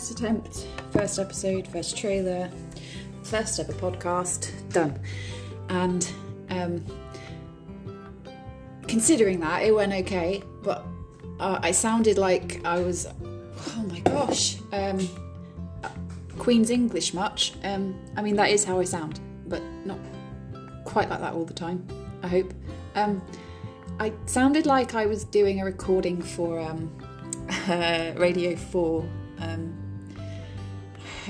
first attempt, first episode, first trailer, first ever podcast done. And um, considering that, it went okay, but uh, I sounded like I was, oh my gosh, um, Queen's English much. Um, I mean, that is how I sound, but not quite like that all the time, I hope. Um, I sounded like I was doing a recording for um, uh, Radio 4. Um,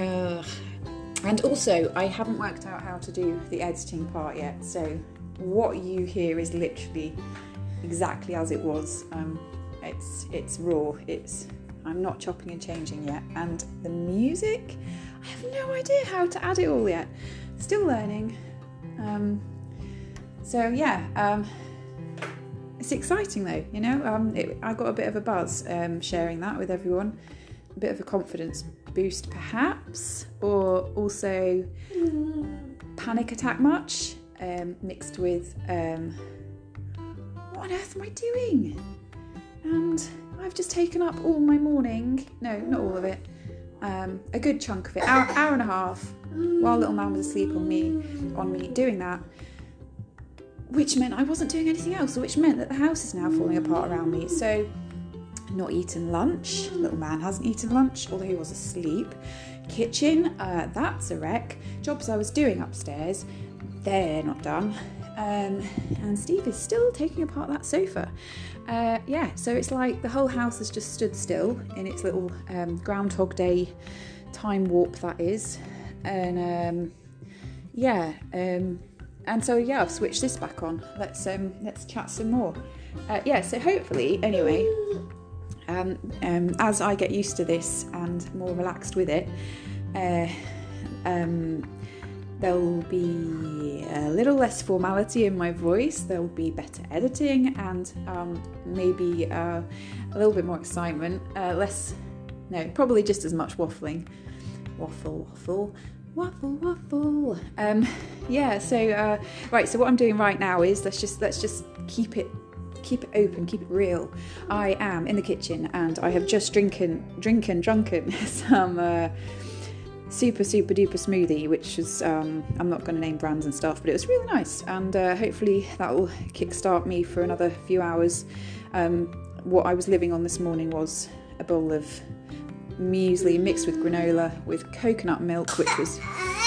uh, and also, I haven't worked out how to do the editing part yet, so what you hear is literally exactly as it was. Um, it's it's raw. It's I'm not chopping and changing yet, and the music, I have no idea how to add it all yet. Still learning. Um, so yeah, um, it's exciting though. You know, um, it, I got a bit of a buzz um, sharing that with everyone. A bit of a confidence boost, perhaps, or also panic attack much um, mixed with um, what on earth am I doing? And I've just taken up all my morning. No, not all of it. Um, a good chunk of it, hour, hour and a half, while little man was asleep on me, on me doing that. Which meant I wasn't doing anything else, which meant that the house is now falling apart around me. So, not eaten lunch. Little man hasn't eaten lunch, although he was asleep. Kitchen, uh, that's a wreck. Jobs I was doing upstairs, they're not done. Um, and Steve is still taking apart that sofa. Uh, yeah, so it's like the whole house has just stood still in its little um, Groundhog Day time warp that is. And um, yeah, um, and so yeah, I've switched this back on. Let's um, let's chat some more. Uh, yeah, so hopefully, anyway, um, um, as I get used to this and more relaxed with it, uh, um, there'll be a little less formality in my voice, there'll be better editing, and um, maybe uh, a little bit more excitement. Uh, less, no, probably just as much waffling. Waffle, waffle. Waffle, waffle. Um, yeah. So, uh, right. So what I'm doing right now is let's just let's just keep it keep it open, keep it real. I am in the kitchen and I have just drinking, drinking, drunken some uh, super, super duper smoothie, which is, um, I'm not going to name brands and stuff, but it was really nice. And uh, hopefully that will kickstart me for another few hours. Um, what I was living on this morning was a bowl of muesli mixed with granola with coconut milk, which was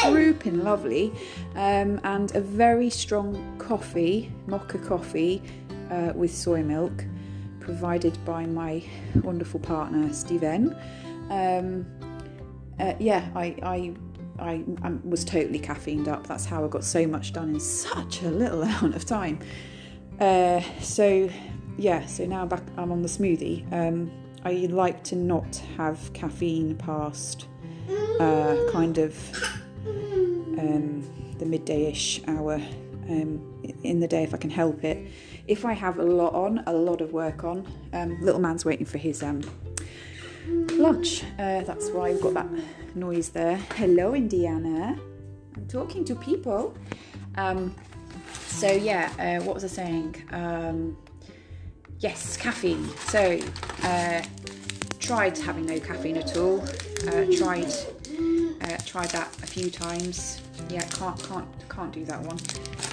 whooping lovely, um, and a very strong coffee, mocha coffee, uh, with soy milk, provided by my wonderful partner Steven. Um, uh, yeah, I, I, I, I, was totally caffeined up. That's how I got so much done in such a little amount of time. Uh, so, yeah, so now back, I'm on the smoothie. Um, I like to not have caffeine past uh, kind of um, the midday-ish hour um, in the day if I can help it. If I have a lot on, a lot of work on, um, little man's waiting for his um, lunch. Uh, that's why I've got that noise there. Hello, Indiana. I'm talking to people. Um, so yeah, uh, what was I saying? Um, yes, caffeine. So uh, tried having no caffeine at all. Uh, tried uh, tried that a few times. Yeah, can't can't can't do that one.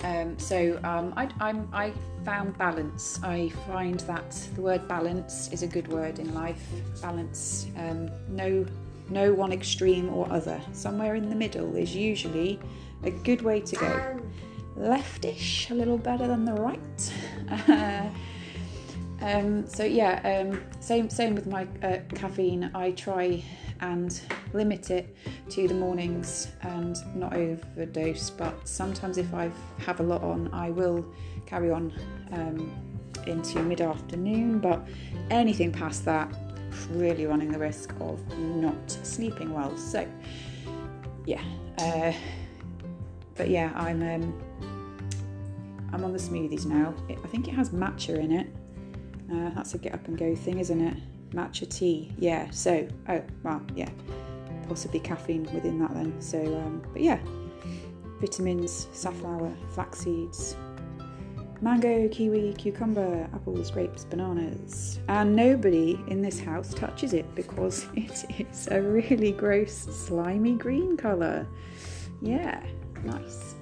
Um, so um, I, I'm, I found balance. I find that the word balance is a good word in life. Balance, um, no, no one extreme or other. Somewhere in the middle is usually a good way to go. Leftish, a little better than the right. Um, so yeah, um, same same with my uh, caffeine. I try and limit it to the mornings and not overdose. But sometimes if I have a lot on, I will carry on um, into mid afternoon. But anything past that, really running the risk of not sleeping well. So yeah, uh, but yeah, I'm um, I'm on the smoothies now. It, I think it has matcha in it. Uh, that's a get up and go thing, isn't it? Matcha tea. Yeah. So, oh, well, yeah. Possibly caffeine within that then. So, um, but yeah. Vitamins, safflower, flax seeds, mango, kiwi, cucumber, apples, grapes, bananas. And nobody in this house touches it because it is a really gross, slimy green colour. Yeah, nice.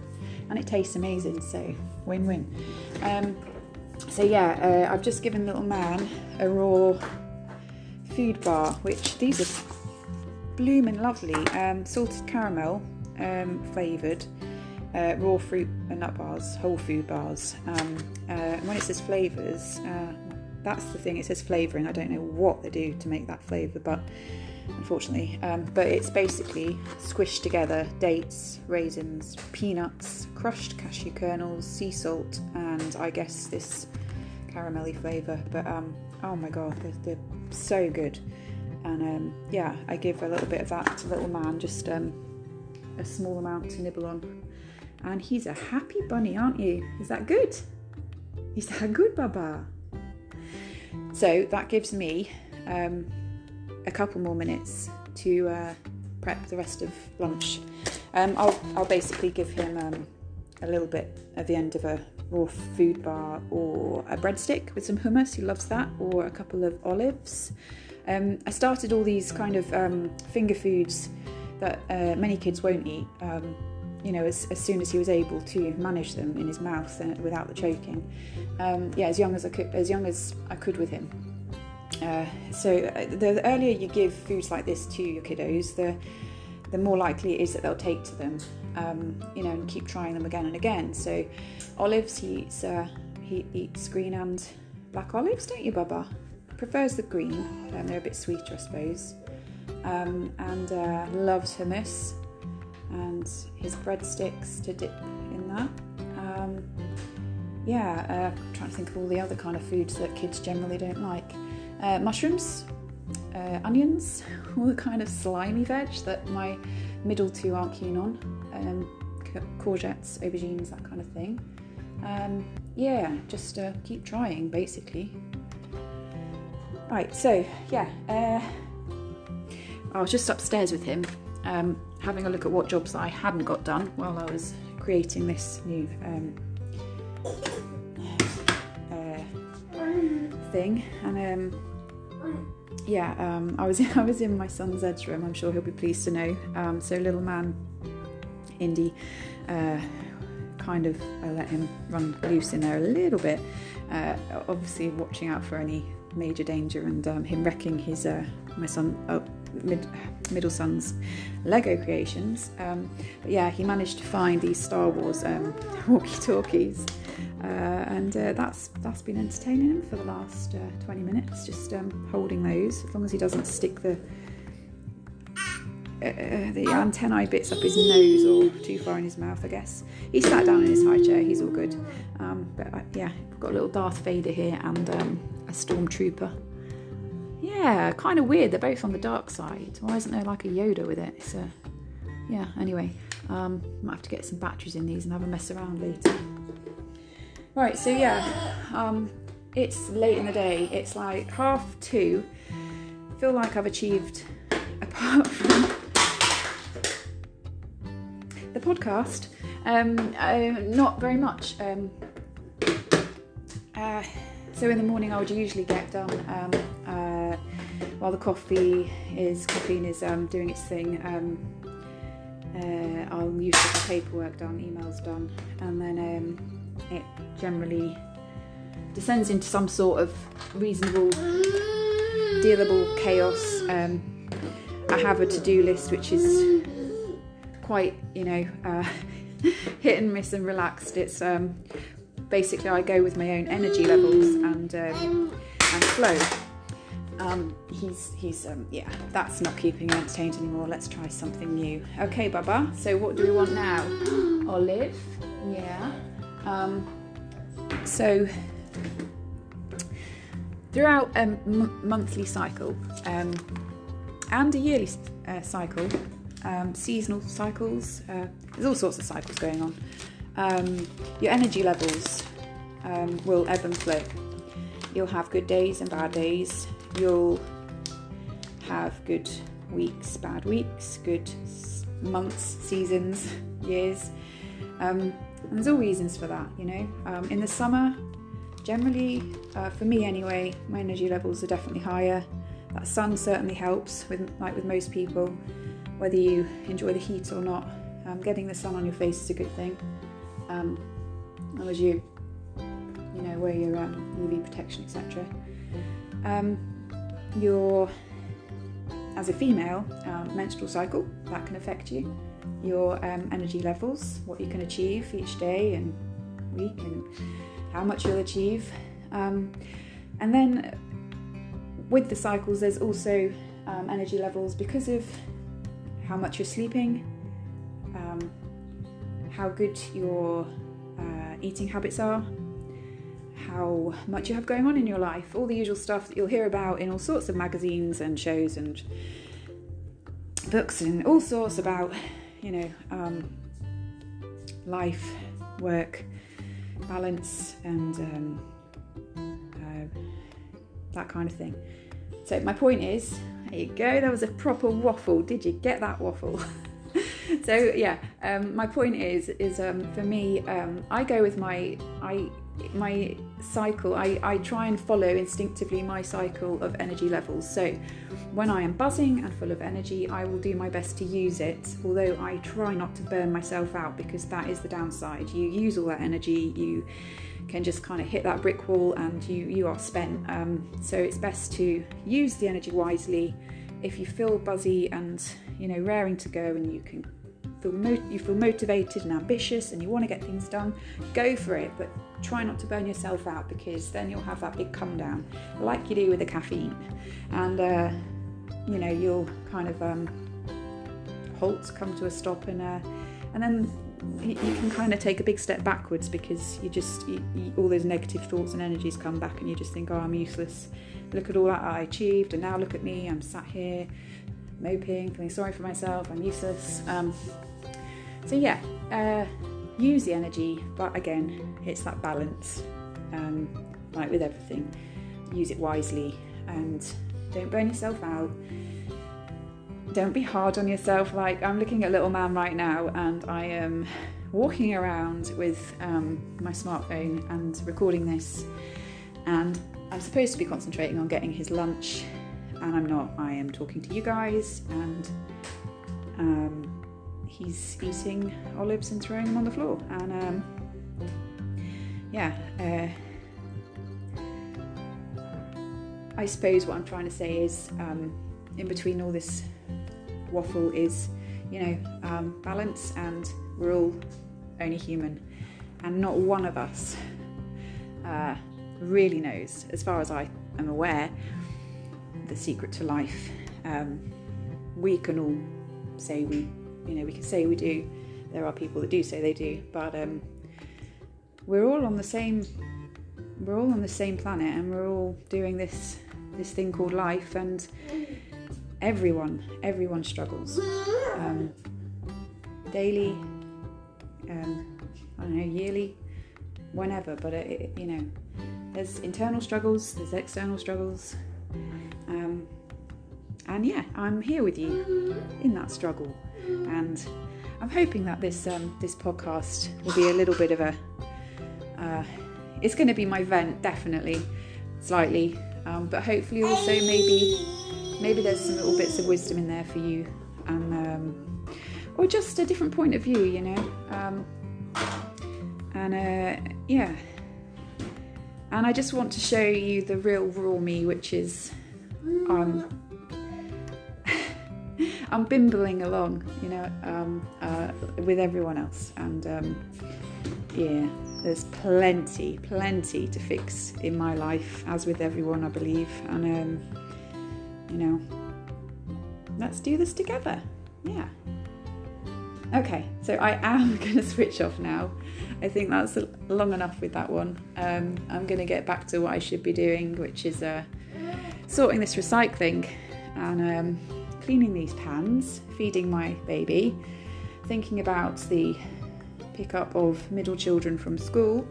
And it tastes amazing, so win win. Um, so, yeah, uh, I've just given little man a raw food bar, which these are blooming lovely, um, salted caramel um, flavoured uh, raw fruit and nut bars, whole food bars. Um, uh, when it says flavours, uh, that's the thing. It says flavouring. I don't know what they do to make that flavour, but unfortunately, um, but it's basically squished together dates, raisins, peanuts, crushed cashew kernels, sea salt, and I guess this caramelly flavour. But um, oh my god, they're, they're so good. And um, yeah, I give a little bit of that to little man, just um, a small amount to nibble on and he's a happy bunny, aren't you? Is that good? Is that good, Baba? So that gives me um, a couple more minutes to uh, prep the rest of lunch. Um, I'll, I'll basically give him um, a little bit at the end of a raw food bar or a breadstick with some hummus, he loves that, or a couple of olives. Um, I started all these kind of um, finger foods that uh, many kids won't eat um, you know, as, as soon as he was able to manage them in his mouth and without the choking. Um, yeah, as young as I could, as young as I could with him. Uh, so uh, the earlier you give foods like this to your kiddos, the the more likely it is that they'll take to them, um, you know, and keep trying them again and again. So olives, he eats uh, he eats green and black olives, don't you, Baba? Prefers the green. Um, they're a bit sweeter, I suppose. Um, and uh, loves hummus and his breadsticks to dip in that. Um, yeah, uh, I'm trying to think of all the other kind of foods that kids generally don't like. Uh, mushrooms, uh, onions, all the kind of slimy veg that my middle two aren't keen on. Um, courgettes, aubergines, that kind of thing. Um, yeah, just uh, keep trying basically. Right, so yeah, uh, I was just upstairs with him um, having a look at what jobs I hadn't got done while I was creating this new um, uh, thing. And um, yeah, um, I was I was in my son's Ed's room. I'm sure he'll be pleased to know. Um, so little man, Indy. Uh, kind of I let him run loose in there a little bit, uh, obviously watching out for any major danger and um, him wrecking his uh, my son oh, mid, middle son's Lego creations. Um, but yeah, he managed to find these Star Wars um, walkie-talkies, uh, and uh, that's that's been entertaining him for the last uh, 20 minutes, just um, holding those. As long as he doesn't stick the uh, the antennae bits up his nose or too far in his mouth, I guess. He sat down in his high chair, he's all good. Um, but uh, yeah, we've got a little Darth Vader here and um, a stormtrooper. Yeah, kind of weird. They're both on the dark side. Why isn't there like a Yoda with it? A yeah. Anyway, um, might have to get some batteries in these and have a mess around later. Right. So yeah, um, it's late in the day. It's like half two. I feel like I've achieved, apart from podcast, um, uh, not very much. Um, uh, so in the morning, I would usually get done um, uh, while the coffee is caffeine is um, doing its thing. Um, uh, I'll usually get paperwork done, emails done, and then um, it generally descends into some sort of reasonable, dealable chaos. I have a to-do list which is quite, you know, uh, hit and miss and relaxed. It's um, basically I go with my own energy levels and um, and flow. Um, he's he's um, yeah, that's not keeping him entertained anymore. Let's try something new. Okay, Baba. So what do we want now? Olive. Yeah. Um, so throughout a m- monthly cycle um, and a yearly uh, cycle, um, seasonal cycles. Uh, there's all sorts of cycles going on um, your energy levels um, will ebb and flow. You'll have good days and bad days. You'll have good weeks, bad weeks, good months, seasons, years. Um, and there's all reasons for that, you know. Um, in the summer, generally, uh, for me anyway, my energy levels are definitely higher. That sun certainly helps, with like with most people, whether you enjoy the heat or not. Um, getting the sun on your face is a good thing. Um, as as you, you know, wear your um, UV protection, etc. Um, your, as a female, um, menstrual cycle that can affect you. Your um, energy levels, what you can achieve each day and week, and how much you'll achieve. Um, and then with the cycles, there's also energy levels because of how much you're sleeping, um, how good your uh, eating habits are, how much you have going on in your life, all the usual stuff that you'll hear about in all sorts of magazines and shows and books and all sorts about, you know, um, life, work, balance, and um, uh, that kind of thing. So, my point is there you go, that was a proper waffle. Did you get that waffle? so yeah, um, my point is is um, for me, um, I go with my I my cycle. I, I try and follow instinctively my cycle of energy levels. So when I am buzzing and full of energy, I will do my best to use it. Although I try not to burn myself out because that is the downside. You use all that energy, you can just kind of hit that brick wall and you you are spent. Um, so it's best to use the energy wisely. If you feel buzzy and you know raring to go, and you can feel mo- you feel motivated and ambitious, and you want to get things done, go for it. But try not to burn yourself out because then you'll have that big come down, like you do with the caffeine, and uh, you know you'll kind of um, halt, come to a stop, and uh, and then you can kind of take a big step backwards because you just you, you, all those negative thoughts and energies come back and you just think oh i'm useless. Look at all that i achieved and now look at me. I'm sat here moping feeling sorry for myself. I'm useless. Um, so yeah uh, use the energy but again it's that balance um, like with everything. Use it wisely and don't burn yourself out don't be hard on yourself. Like I'm looking at little man right now, and I am walking around with um, my smartphone and recording this, and I'm supposed to be concentrating on getting his lunch, and I'm not. I am talking to you guys, and um, he's eating olives and throwing them on the floor, and um, yeah. Uh, I suppose what I'm trying to say is, um, in between all this waffle is, you know, um, balance, and we're all only human, and not one of us uh, really knows, as far as I am aware, the secret to life. Um, we can all say we, you know, we can say we do. There are people that do say they do, but um, we're all on the same. We're all on the same planet, and we're all doing this this thing called life, and everyone, everyone struggles. Um, daily, um, I don't know, yearly, whenever, but it, it, you know, there's internal struggles, there's external struggles. Um, and yeah, I'm here with you in that struggle. And I'm hoping that this um, this podcast will be a little bit of a. Uh, it's going to be my vent, definitely, slightly, um, but hopefully also maybe maybe there's some little bits of wisdom in there for you, and um, or just a different point of view, you know. Um, and uh, yeah, and I just want to show you the real raw me, which is um, I'm bimbling along, you know, um, uh, with everyone else, and um, yeah, there's plenty, plenty to fix in my life, as with everyone, I believe, and um, you know, let's do this together. Yeah. Okay, so I am going to switch off now. I think that's long enough with that one. Um, I'm going to get back to what I should be doing, which is uh, sorting this recycling and um, cleaning these pans, feeding my baby, thinking about the pickup of middle children from school,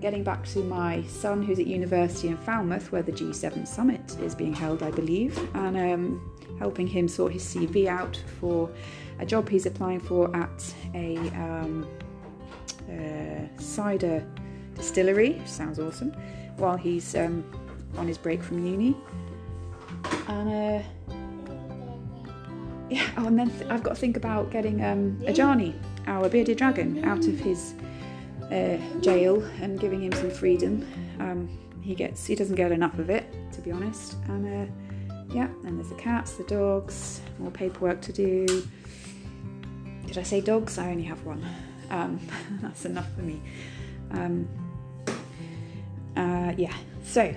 getting back to my son who's at university in Falmouth, where the G7 summit is being held, I believe, and um, helping him sort his CV out for a job he's applying for at a um, uh, cider distillery, which sounds awesome, while he's um, on his break from uni. And uh, yeah, oh, and then th- I've got to think about getting um, Ajani, our bearded dragon, out of his uh, jail and giving him some freedom. Um, he gets, he doesn't get enough of it, to be honest. And uh, yeah, and there's the cats, the dogs, more paperwork to do. Did I say dogs? I only have one. Um, that's enough for me. Um, uh, yeah. So,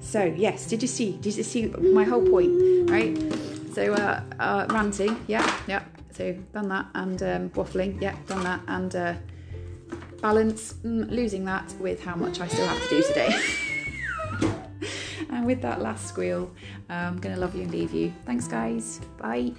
so yes. Did you see? Did you see my whole point? Right. So uh, uh, ranting. Yeah. Yeah. So done that and um, waffling. Yeah. Done that and uh, balance. Mm, losing that with how much I still have to do today. and with that last squeal, I'm going to love you and leave you. Thanks, guys. Bye.